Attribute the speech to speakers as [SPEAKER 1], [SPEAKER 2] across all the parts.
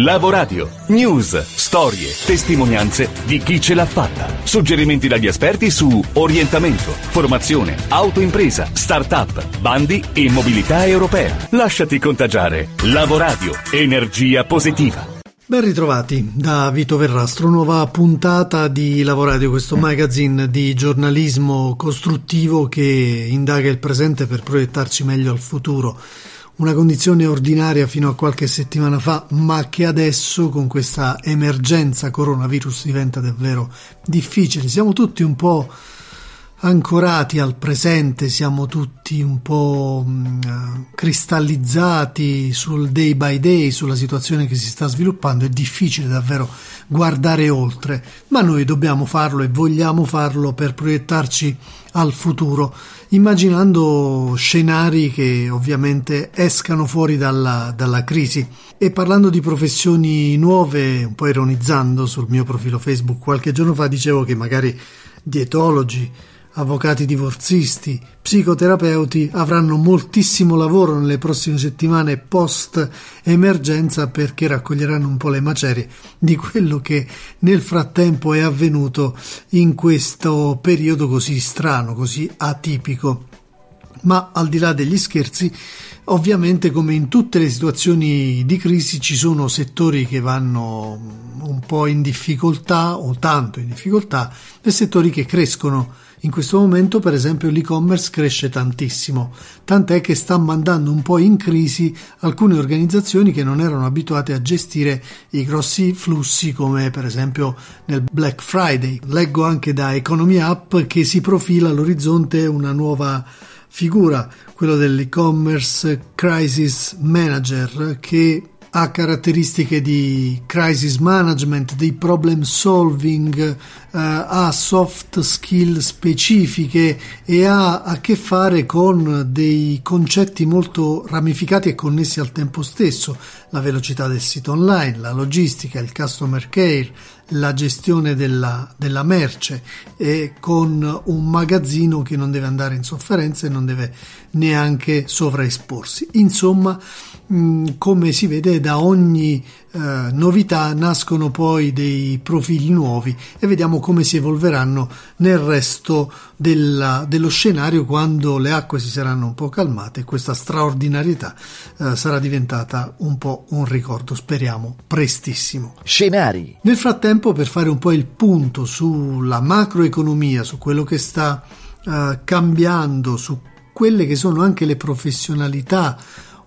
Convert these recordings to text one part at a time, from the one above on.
[SPEAKER 1] Lavoradio. News, storie, testimonianze di chi ce l'ha fatta. Suggerimenti dagli esperti su orientamento, formazione, autoimpresa, start-up, bandi e mobilità europea. Lasciati contagiare. Lavoradio. Energia positiva.
[SPEAKER 2] Ben ritrovati da Vito Verrastro, nuova puntata di Lavoradio, questo magazine di giornalismo costruttivo che indaga il presente per proiettarci meglio al futuro. Una condizione ordinaria fino a qualche settimana fa, ma che adesso con questa emergenza coronavirus diventa davvero difficile. Siamo tutti un po' ancorati al presente, siamo tutti un po' mm, cristallizzati sul day by day, sulla situazione che si sta sviluppando, è difficile davvero guardare oltre, ma noi dobbiamo farlo e vogliamo farlo per proiettarci al futuro, immaginando scenari che ovviamente escano fuori dalla, dalla crisi. E parlando di professioni nuove, un po' ironizzando sul mio profilo Facebook qualche giorno fa, dicevo che magari dietologi, avvocati divorzisti, psicoterapeuti avranno moltissimo lavoro nelle prossime settimane post emergenza perché raccoglieranno un po' le macerie di quello che nel frattempo è avvenuto in questo periodo così strano, così atipico. Ma al di là degli scherzi, ovviamente come in tutte le situazioni di crisi ci sono settori che vanno un po' in difficoltà o tanto in difficoltà e settori che crescono in questo momento, per esempio, l'e-commerce cresce tantissimo, tant'è che sta mandando un po' in crisi alcune organizzazioni che non erano abituate a gestire i grossi flussi come per esempio nel Black Friday. Leggo anche da Economy Up che si profila all'orizzonte una nuova figura, quello dell'e-commerce crisis manager che ha caratteristiche di crisis management, di problem solving, eh, ha soft skill specifiche e ha a che fare con dei concetti molto ramificati e connessi al tempo stesso, la velocità del sito online, la logistica, il customer care, la gestione della, della merce e con un magazzino che non deve andare in sofferenza e non deve neanche sovraesporsi. Insomma, Mm, come si vede da ogni eh, novità nascono poi dei profili nuovi e vediamo come si evolveranno nel resto della, dello scenario quando le acque si saranno un po' calmate e questa straordinarietà eh, sarà diventata un po' un ricordo, speriamo prestissimo.
[SPEAKER 1] Scenari.
[SPEAKER 2] Nel frattempo, per fare un po' il punto sulla macroeconomia, su quello che sta eh, cambiando, su quelle che sono anche le professionalità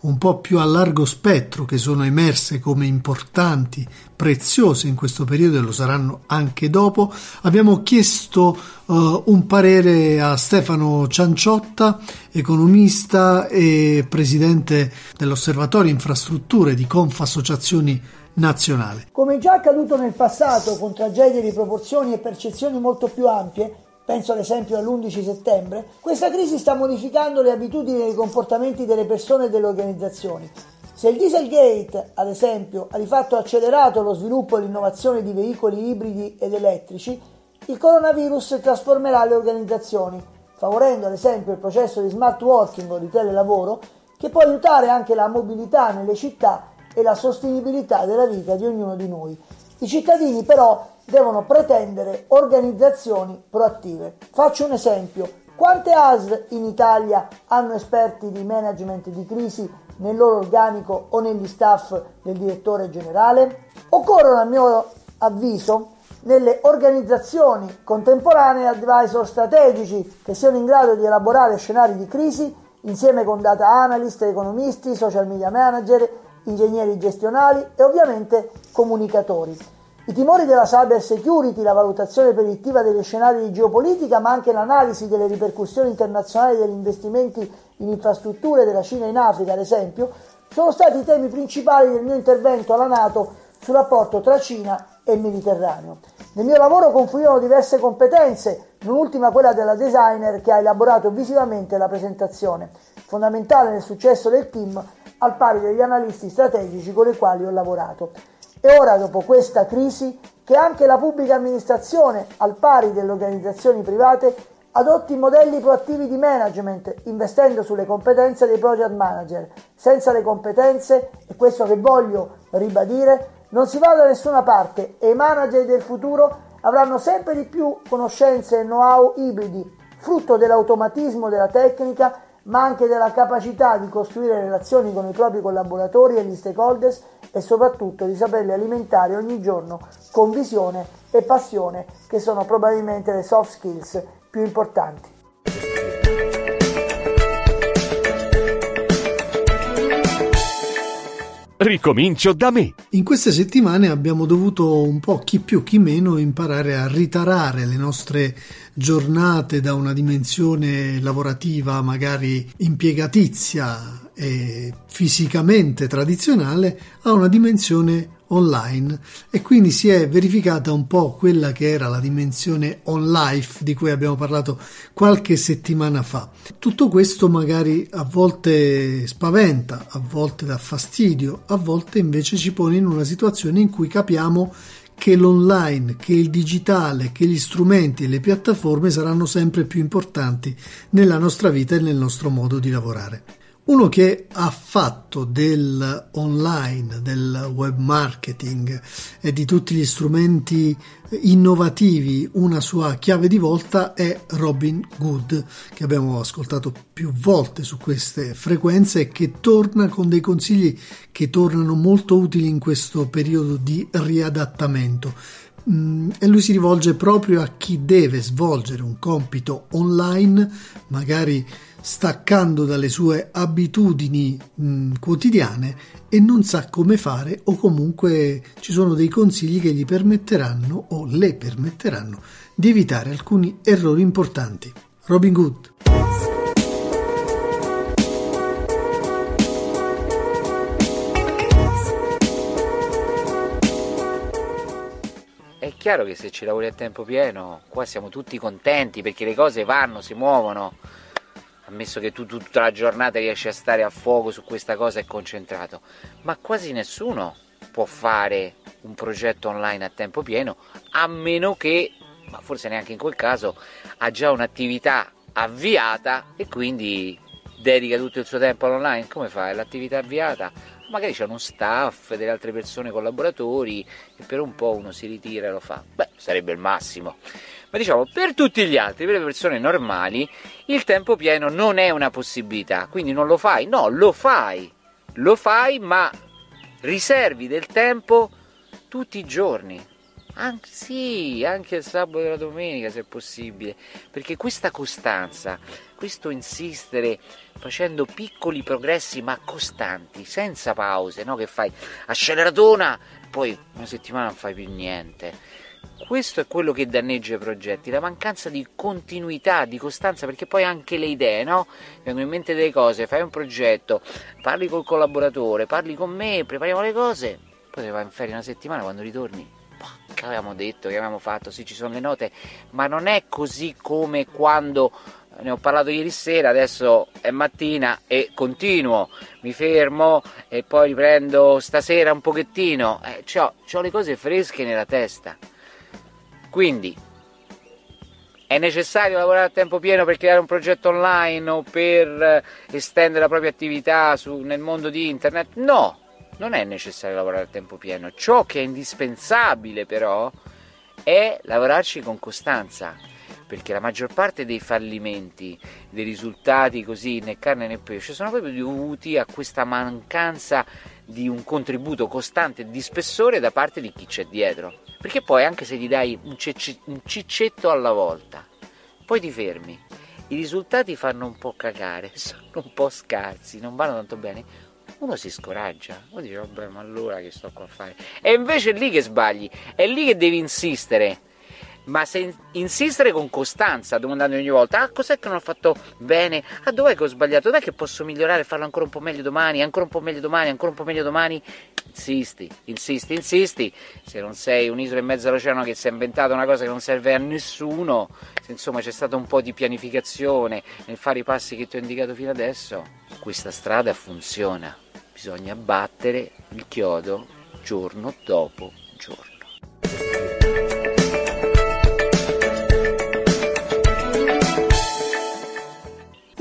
[SPEAKER 2] un po' più a largo spettro che sono emerse come importanti, preziose in questo periodo e lo saranno anche dopo, abbiamo chiesto uh, un parere a Stefano Cianciotta, economista e presidente dell'Osservatorio Infrastrutture di Conf Associazioni Nazionale.
[SPEAKER 3] Come già accaduto nel passato con tragedie di proporzioni e percezioni molto più ampie, penso ad esempio all'11 settembre, questa crisi sta modificando le abitudini e i comportamenti delle persone e delle organizzazioni. Se il Dieselgate, ad esempio, ha di fatto accelerato lo sviluppo e l'innovazione di veicoli ibridi ed elettrici, il coronavirus trasformerà le organizzazioni, favorendo ad esempio il processo di smart working o di telelavoro, che può aiutare anche la mobilità nelle città e la sostenibilità della vita di ognuno di noi. I cittadini però devono pretendere organizzazioni proattive. Faccio un esempio. Quante ASL in Italia hanno esperti di management di crisi nel loro organico o negli staff del direttore generale? Occorrono, a mio avviso, nelle organizzazioni contemporanee advisor strategici che siano in grado di elaborare scenari di crisi insieme con data analyst, economisti, social media manager, ingegneri gestionali e ovviamente comunicatori. I timori della cyber security, la valutazione predittiva degli scenari di geopolitica, ma anche l'analisi delle ripercussioni internazionali degli investimenti in infrastrutture della Cina in Africa, ad esempio, sono stati i temi principali del mio intervento alla Nato sul rapporto tra Cina e Mediterraneo. Nel mio lavoro confluirono diverse competenze, non ultima quella della designer che ha elaborato visivamente la presentazione, fondamentale nel successo del team al pari degli analisti strategici con i quali ho lavorato. È ora, dopo questa crisi, che anche la pubblica amministrazione, al pari delle organizzazioni private, adotti modelli proattivi di management investendo sulle competenze dei project manager. Senza le competenze, e questo che voglio ribadire, Non si va da nessuna parte e i manager del futuro avranno sempre di più conoscenze e know-how ibridi, frutto dell'automatismo della tecnica, ma anche della capacità di costruire relazioni con i propri collaboratori e gli stakeholders e soprattutto di saperli alimentare ogni giorno con visione e passione, che sono probabilmente le soft skills più importanti.
[SPEAKER 1] Ricomincio da me.
[SPEAKER 2] In queste settimane abbiamo dovuto un po' chi più chi meno imparare a ritarare le nostre giornate da una dimensione lavorativa magari impiegatizia e fisicamente tradizionale a una dimensione online e quindi si è verificata un po' quella che era la dimensione on life di cui abbiamo parlato qualche settimana fa. Tutto questo magari a volte spaventa, a volte dà fastidio, a volte invece ci pone in una situazione in cui capiamo che l'online, che il digitale, che gli strumenti e le piattaforme saranno sempre più importanti nella nostra vita e nel nostro modo di lavorare. Uno che ha fatto del online, del web marketing e di tutti gli strumenti innovativi una sua chiave di volta è Robin Good, che abbiamo ascoltato più volte su queste frequenze e che torna con dei consigli che tornano molto utili in questo periodo di riadattamento mm, e lui si rivolge proprio a chi deve svolgere un compito online, magari staccando dalle sue abitudini mm, quotidiane e non sa come fare o comunque ci sono dei consigli che gli permetteranno o le permetteranno di evitare alcuni errori importanti. Robin Good.
[SPEAKER 4] Chiaro che se ci lavori a tempo pieno, qua siamo tutti contenti perché le cose vanno, si muovono ammesso che tu tutta la giornata riesci a stare a fuoco su questa cosa e concentrato, ma quasi nessuno può fare un progetto online a tempo pieno, a meno che, ma forse neanche in quel caso, ha già un'attività avviata e quindi dedica tutto il suo tempo all'online. Come fa? L'attività avviata? Magari c'è uno staff, delle altre persone, collaboratori e per un po' uno si ritira e lo fa. Beh, sarebbe il massimo. Ma diciamo per tutti gli altri, per le persone normali, il tempo pieno non è una possibilità, quindi non lo fai, no, lo fai, lo fai, ma riservi del tempo tutti i giorni. Anche, sì, anche il sabato e la domenica se possibile, perché questa costanza, questo insistere facendo piccoli progressi ma costanti, senza pause, no? che fai acceleratona, poi una settimana non fai più niente questo è quello che danneggia i progetti, la mancanza di continuità, di costanza, perché poi anche le idee, no? Vengono in mente delle cose, fai un progetto, parli col collaboratore, parli con me, prepariamo le cose, poi te vai in ferie una settimana quando ritorni. Che avevamo detto, che avevamo fatto, sì ci sono le note, ma non è così come quando ne ho parlato ieri sera, adesso è mattina e continuo, mi fermo e poi riprendo stasera un pochettino, eh, ho le cose fresche nella testa. Quindi è necessario lavorare a tempo pieno per creare un progetto online o per eh, estendere la propria attività su, nel mondo di internet? No, non è necessario lavorare a tempo pieno. Ciò che è indispensabile però è lavorarci con costanza, perché la maggior parte dei fallimenti, dei risultati così né carne né pesce, sono proprio dovuti a questa mancanza di un contributo costante di spessore da parte di chi c'è dietro. Perché poi anche se gli dai un, cicci, un ciccetto alla volta, poi ti fermi, i risultati fanno un po' cagare, sono un po' scarsi, non vanno tanto bene, uno si scoraggia, uno dice vabbè ma allora che sto qua a fare? E invece è lì che sbagli, è lì che devi insistere ma se insistere con costanza, domandando ogni volta, ah cos'è che non ho fatto bene, ah dov'è che ho sbagliato, dov'è che posso migliorare, farlo ancora un po' meglio domani, ancora un po' meglio domani, ancora un po' meglio domani, insisti, insisti, insisti, se non sei un'isola in mezzo all'oceano che si è inventata una cosa che non serve a nessuno, se insomma c'è stata un po' di pianificazione nel fare i passi che ti ho indicato fino adesso, questa strada funziona, bisogna battere il chiodo giorno dopo giorno.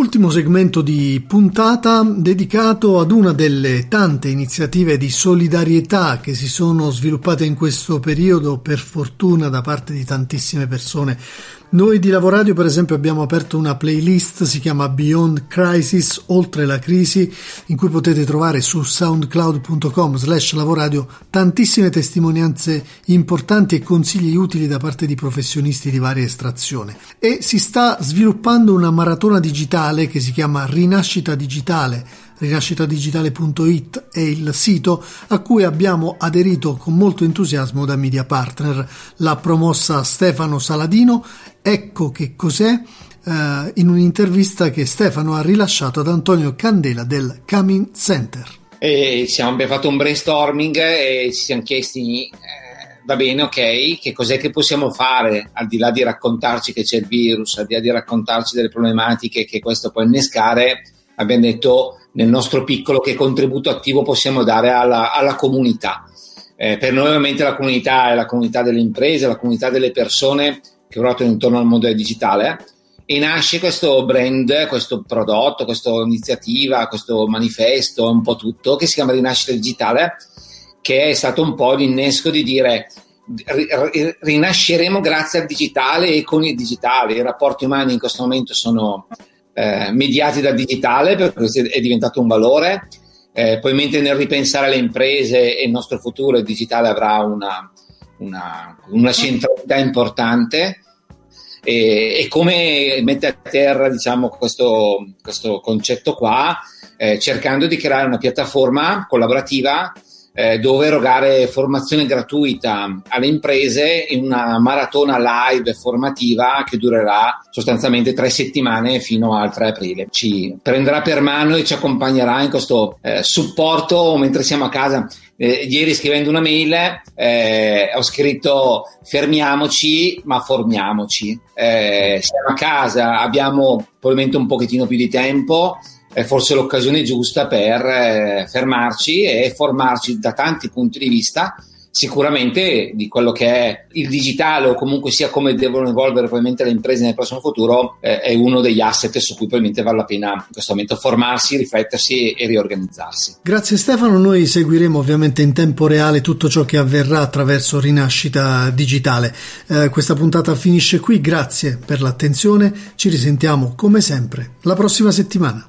[SPEAKER 2] Ultimo segmento di puntata dedicato ad una delle tante iniziative di solidarietà che si sono sviluppate in questo periodo, per fortuna, da parte di tantissime persone noi di Lavoradio, per esempio, abbiamo aperto una playlist, si chiama Beyond Crisis, oltre la crisi, in cui potete trovare su soundcloud.com slash lavoradio tantissime testimonianze importanti e consigli utili da parte di professionisti di varia estrazione. E si sta sviluppando una maratona digitale che si chiama Rinascita Digitale rinascitadigitale.it è il sito a cui abbiamo aderito con molto entusiasmo da media partner. L'ha promossa Stefano Saladino Ecco che cos'è eh, in un'intervista che Stefano ha rilasciato ad Antonio Candela del Coming Center.
[SPEAKER 5] E siamo, abbiamo fatto un brainstorming e ci siamo chiesti, eh, va bene, ok, che cos'è che possiamo fare al di là di raccontarci che c'è il virus, al di là di raccontarci delle problematiche che questo può innescare, abbiamo detto nel nostro piccolo che contributo attivo possiamo dare alla, alla comunità. Eh, per noi ovviamente la comunità è la comunità delle imprese, la comunità delle persone che ruotano intorno al mondo del digitale e nasce questo brand, questo prodotto, questa iniziativa, questo manifesto, un po' tutto, che si chiama Rinascita Digitale, che è stato un po' l'innesco di dire rinasceremo grazie al digitale e con il digitale. I rapporti umani in questo momento sono eh, mediati dal digitale perché è diventato un valore. Eh, poi mentre nel ripensare alle imprese e il nostro futuro il digitale avrà una, una, una centralità importante e, e, come mette a terra diciamo, questo, questo concetto qua eh, cercando di creare una piattaforma collaborativa eh, dove erogare formazione gratuita alle imprese in una maratona live formativa che durerà sostanzialmente tre settimane fino al 3 aprile. Ci prenderà per mano e ci accompagnerà in questo eh, supporto mentre siamo a casa. Eh, ieri scrivendo una mail eh, ho scritto fermiamoci ma formiamoci. Eh, siamo a casa, abbiamo probabilmente un pochettino più di tempo è forse l'occasione giusta per eh, fermarci e formarci da tanti punti di vista sicuramente di quello che è il digitale o comunque sia come devono evolvere probabilmente le imprese nel prossimo futuro eh, è uno degli asset su cui probabilmente vale la pena in questo momento formarsi, riflettersi e, e riorganizzarsi.
[SPEAKER 2] Grazie Stefano, noi seguiremo ovviamente in tempo reale tutto ciò che avverrà attraverso Rinascita Digitale. Eh, questa puntata finisce qui, grazie per l'attenzione, ci risentiamo come sempre la prossima settimana.